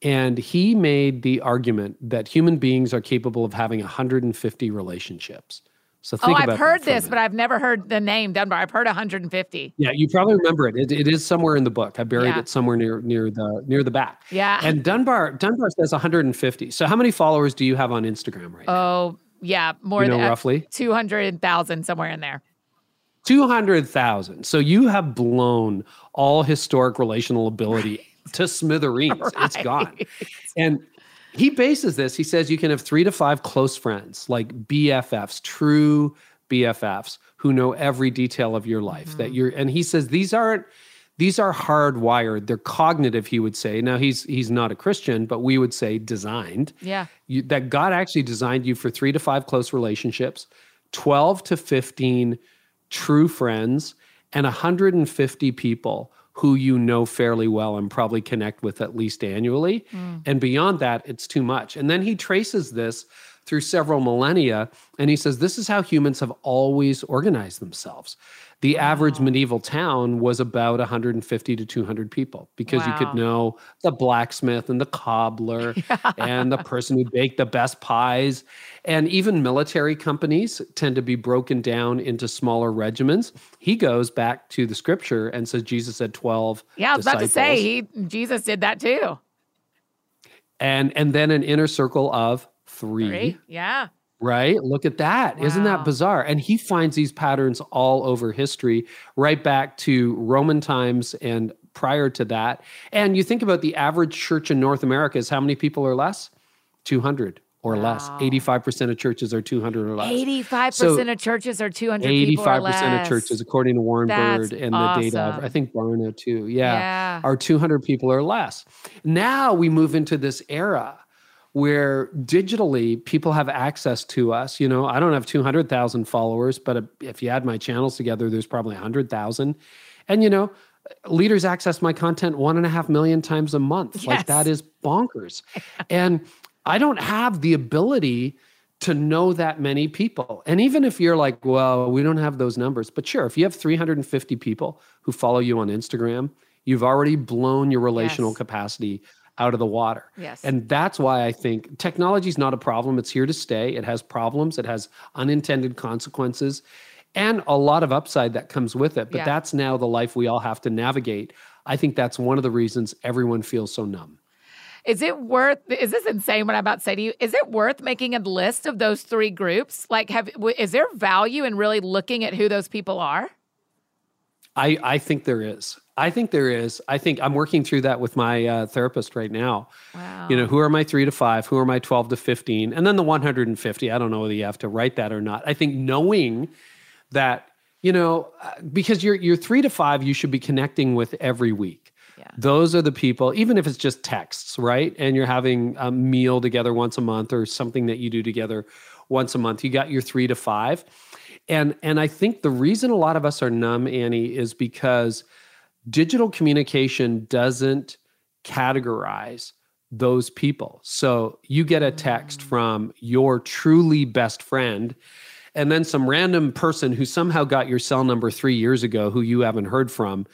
And he made the argument that human beings are capable of having 150 relationships. So oh, I've heard this, but I've never heard the name Dunbar. I've heard 150. Yeah, you probably remember it. It, it is somewhere in the book. I buried yeah. it somewhere near near the near the back. Yeah. And Dunbar Dunbar says 150. So how many followers do you have on Instagram right now? Oh, yeah, more you know, than uh, roughly 200,000 somewhere in there. 200,000. So you have blown all historic relational ability right. to smithereens. Right. It's gone. And he bases this. He says you can have three to five close friends, like BFFs, true BFFs, who know every detail of your life. Mm-hmm. That you're, and he says these aren't these are hardwired. They're cognitive. He would say. Now he's he's not a Christian, but we would say designed. Yeah. You, that God actually designed you for three to five close relationships, twelve to fifteen true friends, and 150 people who you know fairly well and probably connect with at least annually. Mm. And beyond that, it's too much. And then he traces this through several millennia and he says this is how humans have always organized themselves the wow. average medieval town was about 150 to 200 people because wow. you could know the blacksmith and the cobbler yeah. and the person who baked the best pies. And even military companies tend to be broken down into smaller regiments. He goes back to the scripture and says Jesus had 12. Yeah, I was disciples. about to say he Jesus did that too. And and then an inner circle of three. three? Yeah. Right? Look at that! Wow. not that bizarre? And he finds these patterns all over history, right back to Roman times and prior to that. And you think about the average church in North America is how many people or less? 200 or wow. less. 85% of churches are 200 or less. 85% so of churches are 200 85% of churches, according to Warren That's Bird and awesome. the data, I think Barna too. Yeah, yeah. Are 200 people or less. Now we move into this era where digitally people have access to us. You know, I don't have 200,000 followers, but if you add my channels together, there's probably 100,000. And, you know, leaders access my content one and a half million times a month. Yes. Like that is bonkers. and I don't have the ability to know that many people. And even if you're like, well, we don't have those numbers, but sure, if you have 350 people who follow you on Instagram, you've already blown your relational yes. capacity out of the water. Yes. And that's why I think technology is not a problem. It's here to stay. It has problems, it has unintended consequences and a lot of upside that comes with it. But yeah. that's now the life we all have to navigate. I think that's one of the reasons everyone feels so numb. Is it worth? Is this insane? What I'm about to say to you? Is it worth making a list of those three groups? Like, have is there value in really looking at who those people are? I I think there is. I think there is. I think I'm working through that with my uh, therapist right now. Wow. You know, who are my three to five? Who are my 12 to 15? And then the 150. I don't know whether you have to write that or not. I think knowing that, you know, uh, because you're you're three to five, you should be connecting with every week. Yeah. Those are the people, even if it's just texts, right? And you're having a meal together once a month or something that you do together once a month. You got your three to five. And and I think the reason a lot of us are numb, Annie, is because digital communication doesn't categorize those people. So you get a text mm. from your truly best friend and then some random person who somehow got your cell number 3 years ago who you haven't heard from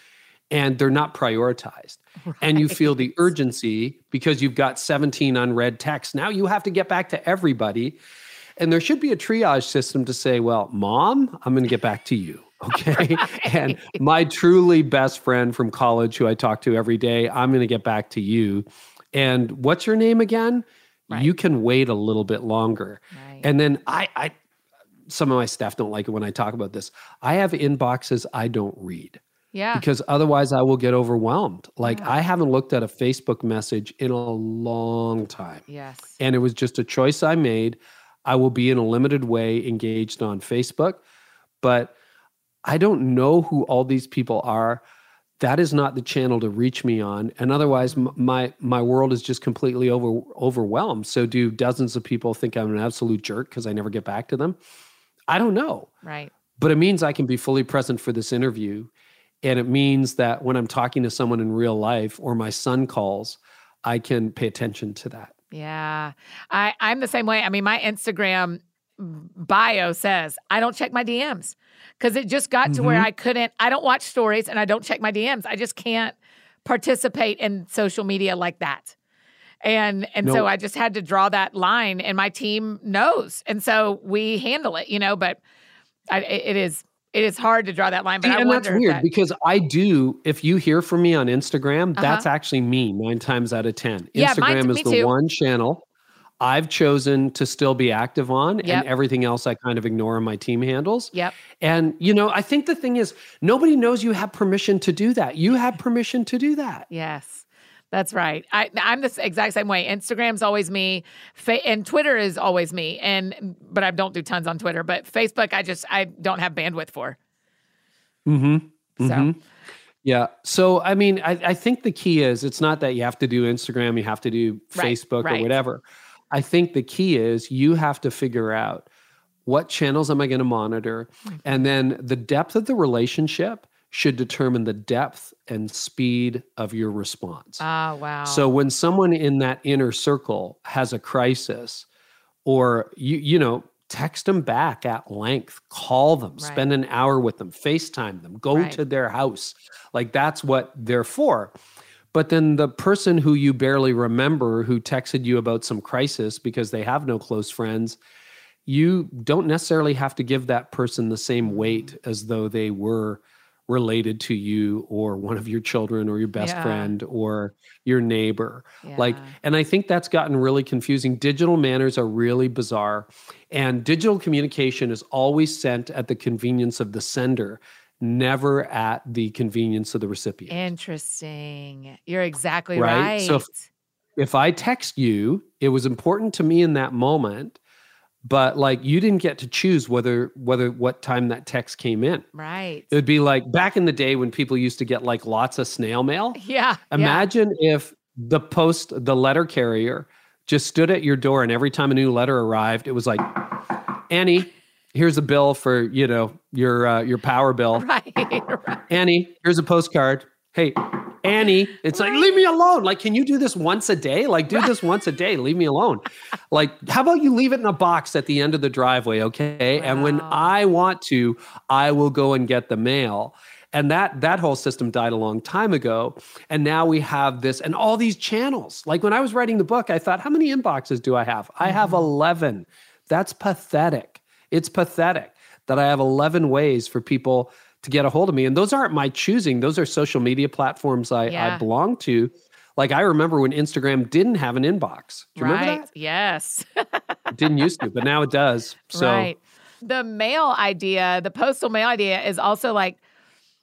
and they're not prioritized. Right. And you feel the urgency because you've got 17 unread texts. Now you have to get back to everybody. And there should be a triage system to say, well, mom, I'm going to get back to you. Okay. Right. And my truly best friend from college who I talk to every day, I'm going to get back to you. And what's your name again? Right. You can wait a little bit longer. Right. And then I, I, some of my staff don't like it when I talk about this. I have inboxes I don't read. Yeah. Because otherwise I will get overwhelmed. Like yeah. I haven't looked at a Facebook message in a long time. Yes. And it was just a choice I made. I will be in a limited way engaged on Facebook, but I don't know who all these people are. That is not the channel to reach me on, and otherwise, my my world is just completely over overwhelmed. So, do dozens of people think I'm an absolute jerk because I never get back to them? I don't know. Right. But it means I can be fully present for this interview, and it means that when I'm talking to someone in real life or my son calls, I can pay attention to that. Yeah, I I'm the same way. I mean, my Instagram bio says I don't check my DMs because it just got to mm-hmm. where I couldn't. I don't watch stories and I don't check my DMs. I just can't participate in social media like that. And and nope. so I just had to draw that line, and my team knows, and so we handle it, you know. But I, it is it is hard to draw that line. But and that's weird that, because I do. If you hear from me on Instagram, uh-huh. that's actually me nine times out of ten. Yeah, Instagram mine, is the too. one channel I've chosen to still be active on, yep. and everything else I kind of ignore on my team handles. Yep. And you know, I think the thing is, nobody knows you have permission to do that. You have permission to do that. Yes. That's right. I, am the exact same way. Instagram's always me, Fa- and Twitter is always me. And but I don't do tons on Twitter. But Facebook, I just I don't have bandwidth for. Hmm. So. Mm-hmm. Yeah. So I mean, I, I think the key is it's not that you have to do Instagram, you have to do Facebook right, right. or whatever. I think the key is you have to figure out what channels am I going to monitor? Mm-hmm. And then the depth of the relationship should determine the depth and speed of your response. Ah, wow. So when someone in that inner circle has a crisis or you you know, text them back at length, call them, right. spend an hour with them, FaceTime them, go right. to their house. Like that's what they're for. But then the person who you barely remember who texted you about some crisis because they have no close friends, you don't necessarily have to give that person the same weight as though they were related to you or one of your children or your best yeah. friend or your neighbor. Yeah. Like, and I think that's gotten really confusing. Digital manners are really bizarre. And digital communication is always sent at the convenience of the sender never at the convenience of the recipient. Interesting. You're exactly right. right. So if, if I text you, it was important to me in that moment, but like you didn't get to choose whether whether what time that text came in. Right. It would be like back in the day when people used to get like lots of snail mail. Yeah. Imagine yeah. if the post the letter carrier just stood at your door and every time a new letter arrived, it was like Annie, here's a bill for you know your uh, your power bill. Right, right. Annie, here's a postcard. Hey, Annie, it's right. like, leave me alone. Like, can you do this once a day? Like, do this once a day. Leave me alone. Like, how about you leave it in a box at the end of the driveway? Okay. Wow. And when I want to, I will go and get the mail. And that that whole system died a long time ago. And now we have this and all these channels. Like when I was writing the book, I thought, how many inboxes do I have? I have mm-hmm. 11. That's pathetic. It's pathetic that I have 11 ways for people to get a hold of me. And those aren't my choosing, those are social media platforms I, yeah. I belong to. Like I remember when Instagram didn't have an inbox. Do you right. remember that? Yes. didn't used to, but now it does. So right. the mail idea, the postal mail idea is also like,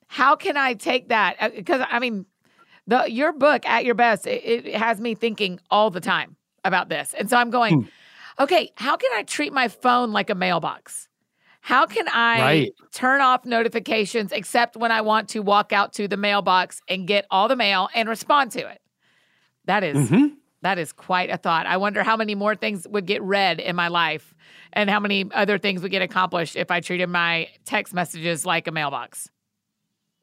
how can I take that? Because uh, I mean, the your book at your best, it, it, has me thinking all the time about this. And so I'm going, hmm. Okay, how can I treat my phone like a mailbox? How can I right. turn off notifications except when I want to walk out to the mailbox and get all the mail and respond to it? That is, mm-hmm. that is quite a thought. I wonder how many more things would get read in my life and how many other things would get accomplished if I treated my text messages like a mailbox.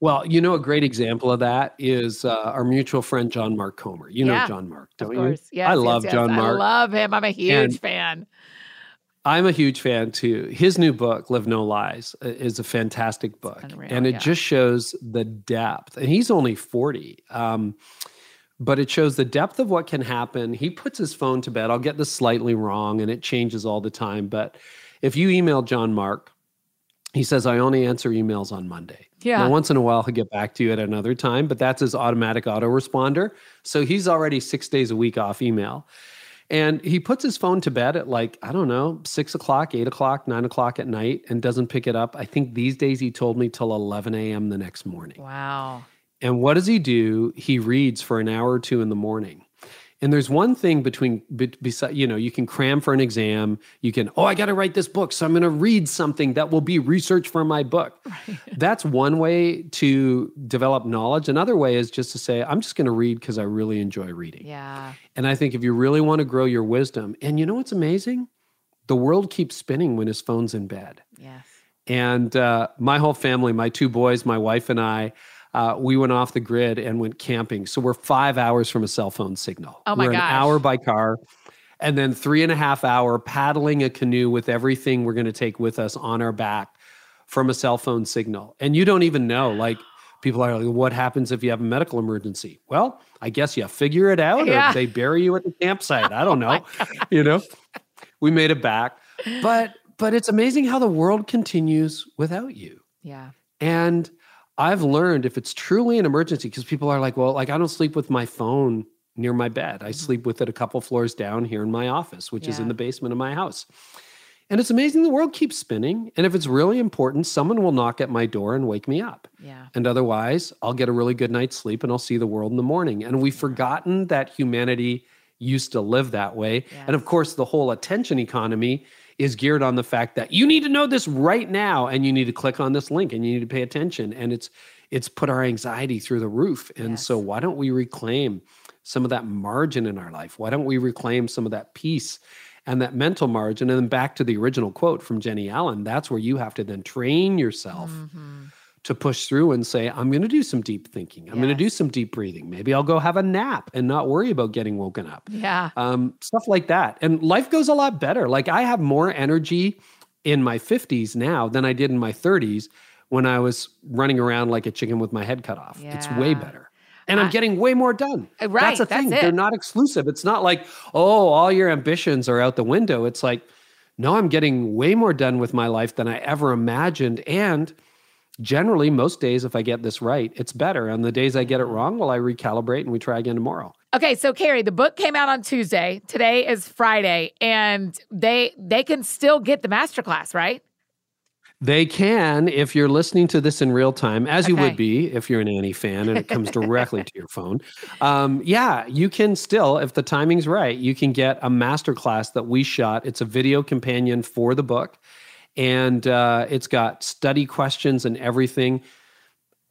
Well, you know, a great example of that is uh, our mutual friend John Mark Comer. You yeah, know John Mark, don't you? Yes, I love yes, John Mark. I love him. I'm a huge and, fan. I'm a huge fan too. His new book, Live No Lies, is a fantastic book. Unreal, and it yeah. just shows the depth. And he's only 40. Um, but it shows the depth of what can happen. He puts his phone to bed. I'll get this slightly wrong and it changes all the time. But if you email John Mark, he says, I only answer emails on Monday. Yeah. Now, once in a while, he'll get back to you at another time, but that's his automatic autoresponder. So he's already six days a week off email. And he puts his phone to bed at like, I don't know, six o'clock, eight o'clock, nine o'clock at night and doesn't pick it up. I think these days he told me till 11 a.m. the next morning. Wow. And what does he do? He reads for an hour or two in the morning. And there's one thing between, be, beside, you know, you can cram for an exam. You can, oh, I got to write this book. So I'm going to read something that will be research for my book. Right. That's one way to develop knowledge. Another way is just to say, I'm just going to read because I really enjoy reading. Yeah. And I think if you really want to grow your wisdom, and you know what's amazing? The world keeps spinning when his phone's in bed. Yes. And uh, my whole family, my two boys, my wife, and I, uh, we went off the grid and went camping. So we're five hours from a cell phone signal. Oh my we're gosh. an hour by car, and then three and a half hour paddling a canoe with everything we're going to take with us on our back from a cell phone signal. And you don't even know, like people are like, what happens if you have a medical emergency? Well, I guess you figure it out, yeah. or they bury you at the campsite. I don't know. oh you know, we made it back, but but it's amazing how the world continues without you. Yeah. And I've learned if it's truly an emergency, because people are like, well, like I don't sleep with my phone near my bed. I mm-hmm. sleep with it a couple floors down here in my office, which yeah. is in the basement of my house. And it's amazing the world keeps spinning. And if it's really important, someone will knock at my door and wake me up. Yeah. And otherwise, I'll get a really good night's sleep and I'll see the world in the morning. And we've forgotten that humanity used to live that way. Yes. And of course, the whole attention economy is geared on the fact that you need to know this right now and you need to click on this link and you need to pay attention and it's it's put our anxiety through the roof. And yes. so why don't we reclaim some of that margin in our life? Why don't we reclaim some of that peace and that mental margin? And then back to the original quote from Jennie Allen that's where you have to then train yourself mm-hmm to push through and say, I'm going to do some deep thinking. I'm yes. going to do some deep breathing. Maybe I'll go have a nap and not worry about getting woken up. Yeah. Um, stuff like that. And life goes a lot better. Like I have more energy in my 50s now than I did in my 30s when I was running around like a chicken with my head cut off. Yeah. It's way better. And I'm getting way more done. Uh, right. That's the thing. That's They're not exclusive. It's not like, oh, all your ambitions are out the window. It's like, no, I'm getting way more done with my life than I ever imagined. And generally most days if i get this right it's better on the days i get it wrong well i recalibrate and we try again tomorrow okay so carey the book came out on tuesday today is friday and they they can still get the masterclass right they can if you're listening to this in real time, as okay. you would be if you're an Annie fan and it comes directly to your phone. Um, yeah, you can still, if the timing's right, you can get a masterclass that we shot. It's a video companion for the book and uh, it's got study questions and everything.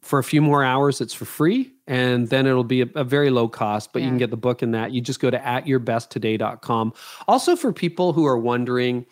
For a few more hours, it's for free, and then it'll be a, a very low cost. But yeah. you can get the book in that. You just go to atyourbesttoday.com. Also, for people who are wondering,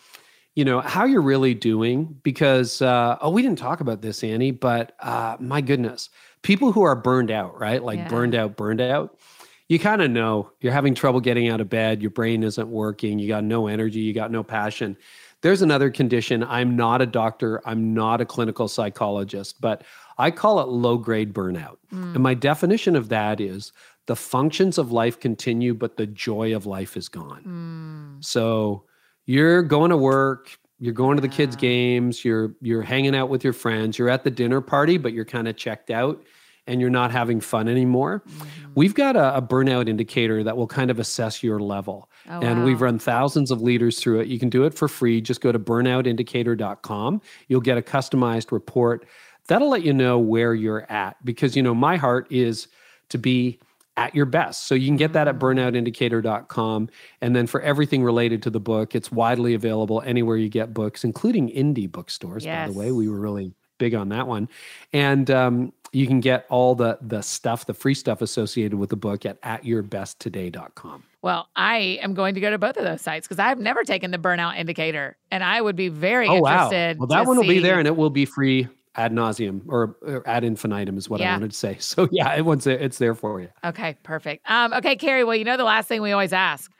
you know how you're really doing, because uh, oh, we didn't talk about this, Annie, but uh, my goodness, people who are burned out, right? Like yeah. burned out, burned out. You kind of know you're having trouble getting out of bed, your brain isn't working, you got no energy, you got no passion. There's another condition. I'm not a doctor, I'm not a clinical psychologist, but I call it low grade burnout. Mm. And my definition of that is the functions of life continue, but the joy of life is gone. Mm. So you're going to work, you're going to the kids' games, you're you're hanging out with your friends, you're at the dinner party, but you're kind of checked out and you're not having fun anymore. Mm-hmm. We've got a, a, burnout indicator that will kind of assess your level. Oh, and wow. we've run thousands of leaders through it. You can do it for free. Just go to burnoutindicator.com. You'll get a customized report that'll let you know where you're at because you know my heart is to be at your best. So you can get that at mm. burnoutindicator.com. And then for everything related to the book, it's widely available anywhere you get books, including indie bookstores, yes. by the way. We were really big on that one. And um, you can get all the the stuff, the free stuff associated with the book at atyourbesttoday.com. Well, I am going to go to both of those sites because I've never taken the burnout indicator, and I would be very oh, interested. Wow. Well, that one will be there, and it will be free ad nauseum or, or, ad infinitum is what yeah. I wanted to say. So yeah, it was, it's there for you. Okay, perfect. Um, okay, Carey. Well, you know the last thing we always ask,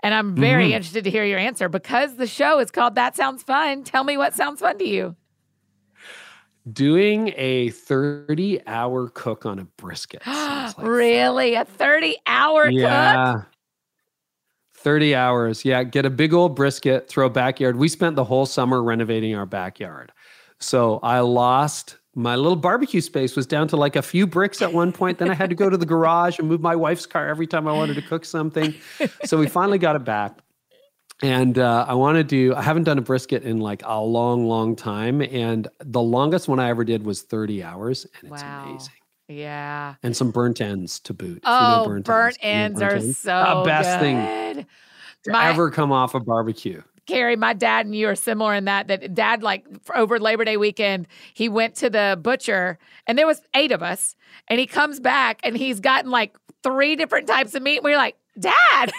and I'm very mm-hmm. interested to hear your answer because the show is called "That Sounds Fun." Tell me what sounds fun to you. Doing a 30 hour cook on a brisket. Like really? Fun. A 30 hour yeah. cook? 30 hours. Yeah. Get a big old brisket, throw a backyard. We spent the whole summer renovating our backyard. So I lost my little barbecue space was down to like a few bricks at one point. Then I had to go to the garage and move my wife's car every time I wanted to cook something. So we finally got it back. And uh, I want to do, I haven't done a brisket in like a long, long time. And the longest one I ever did was 30 hours. And it's wow. amazing. Yeah. And some burnt ends to boot. Oh, you know oh, burnt, burnt ends, ends burnt are ends? so the best good. thing to My, ever come off a barbecue. Carey, my dad and you are similar in that that dad like over Labor Day weekend, he went to the butcher and there was eight of us and he comes back and he's gotten like three different types of meat. And we are like, "Dad,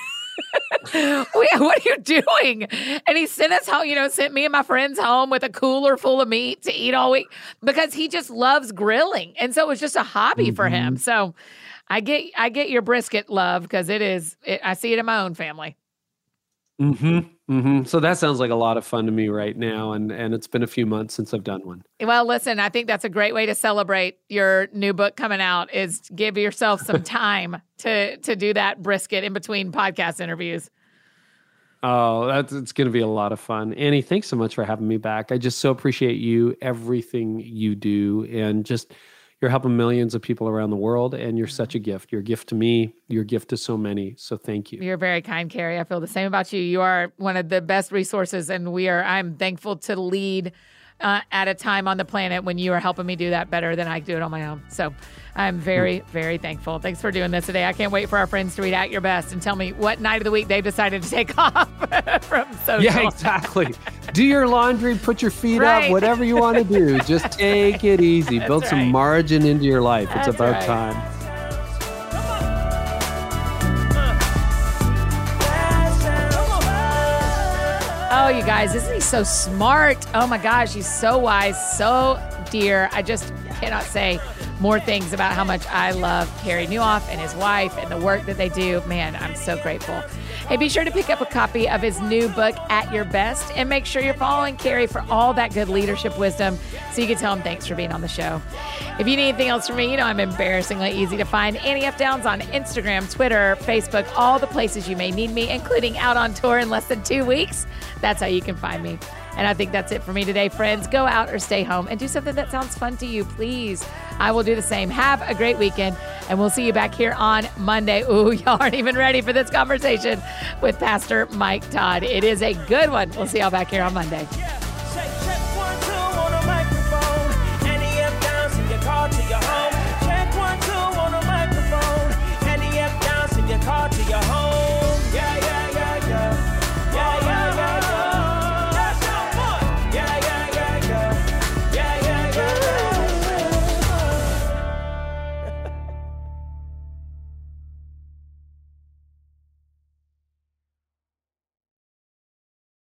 what are you doing? And he sent us home, you know, sent me and my friends home with a cooler full of meat to eat all week because he just loves grilling. And so it was just a hobby mm-hmm. for him. Mm-hmm. So I get I get your brisket love because it is it, I see it in my own family. Mm-hmm. Mm-hmm. So that sounds like a lot of fun to me right now, and and it's been a few months since I've done one. Well, listen, I think that's a great way to celebrate your new book coming out. Is give yourself some time to to do that brisket in between podcast interviews. Oh, that's it's going to be a lot of fun, Annie. Thanks so much for having me back. I just so appreciate you, everything you do, and just you're helping millions of people around the world and you're such a gift. You're a gift to me. You're a gift to so many. So thank you. You're very kind carey. I feel the same about you. You are one of the best resources and we are i'm thankful to lead uh, at a time on the planet when you are helping me do that better than i do it on my own so I'm very, very thankful. Thanks for doing this today. I can't wait for our friends to read At Your Best and tell me what night of the week they've decided to take off from social. Yeah, exactly. do your laundry, put your feet right. up, whatever you want to do. Just take it easy. That's Build right. some margin into your life. That's it's about right. time. Oh, you guys, isn't he so smart? Oh my gosh, he's so wise, so dear. I just cannot say more things about how much I love Carey Nieuwhof and his wife and the work that they do. Man, I'm so grateful. Hey, be sure to pick up a copy of his new book, At Your Best, and make sure you're following Carey for all that good leadership wisdom so you can tell him thanks for being on the show. If you need anything else from me, you know I'm embarrassingly easy to find. Annie F. Downs on Instagram, Twitter, Facebook, all the places you may need me, including out on tour in less than two weeks. That's how you can find me. And I think that's it for me today, friends. Go out or stay home and do something that sounds fun to you, please. I will do the same. Have a great weekend, and we'll see you back here on Monday. Ooh, y'all aren't even ready for this conversation with Pastor Mike Todd. It is a good one. We'll see y'all back here on Monday.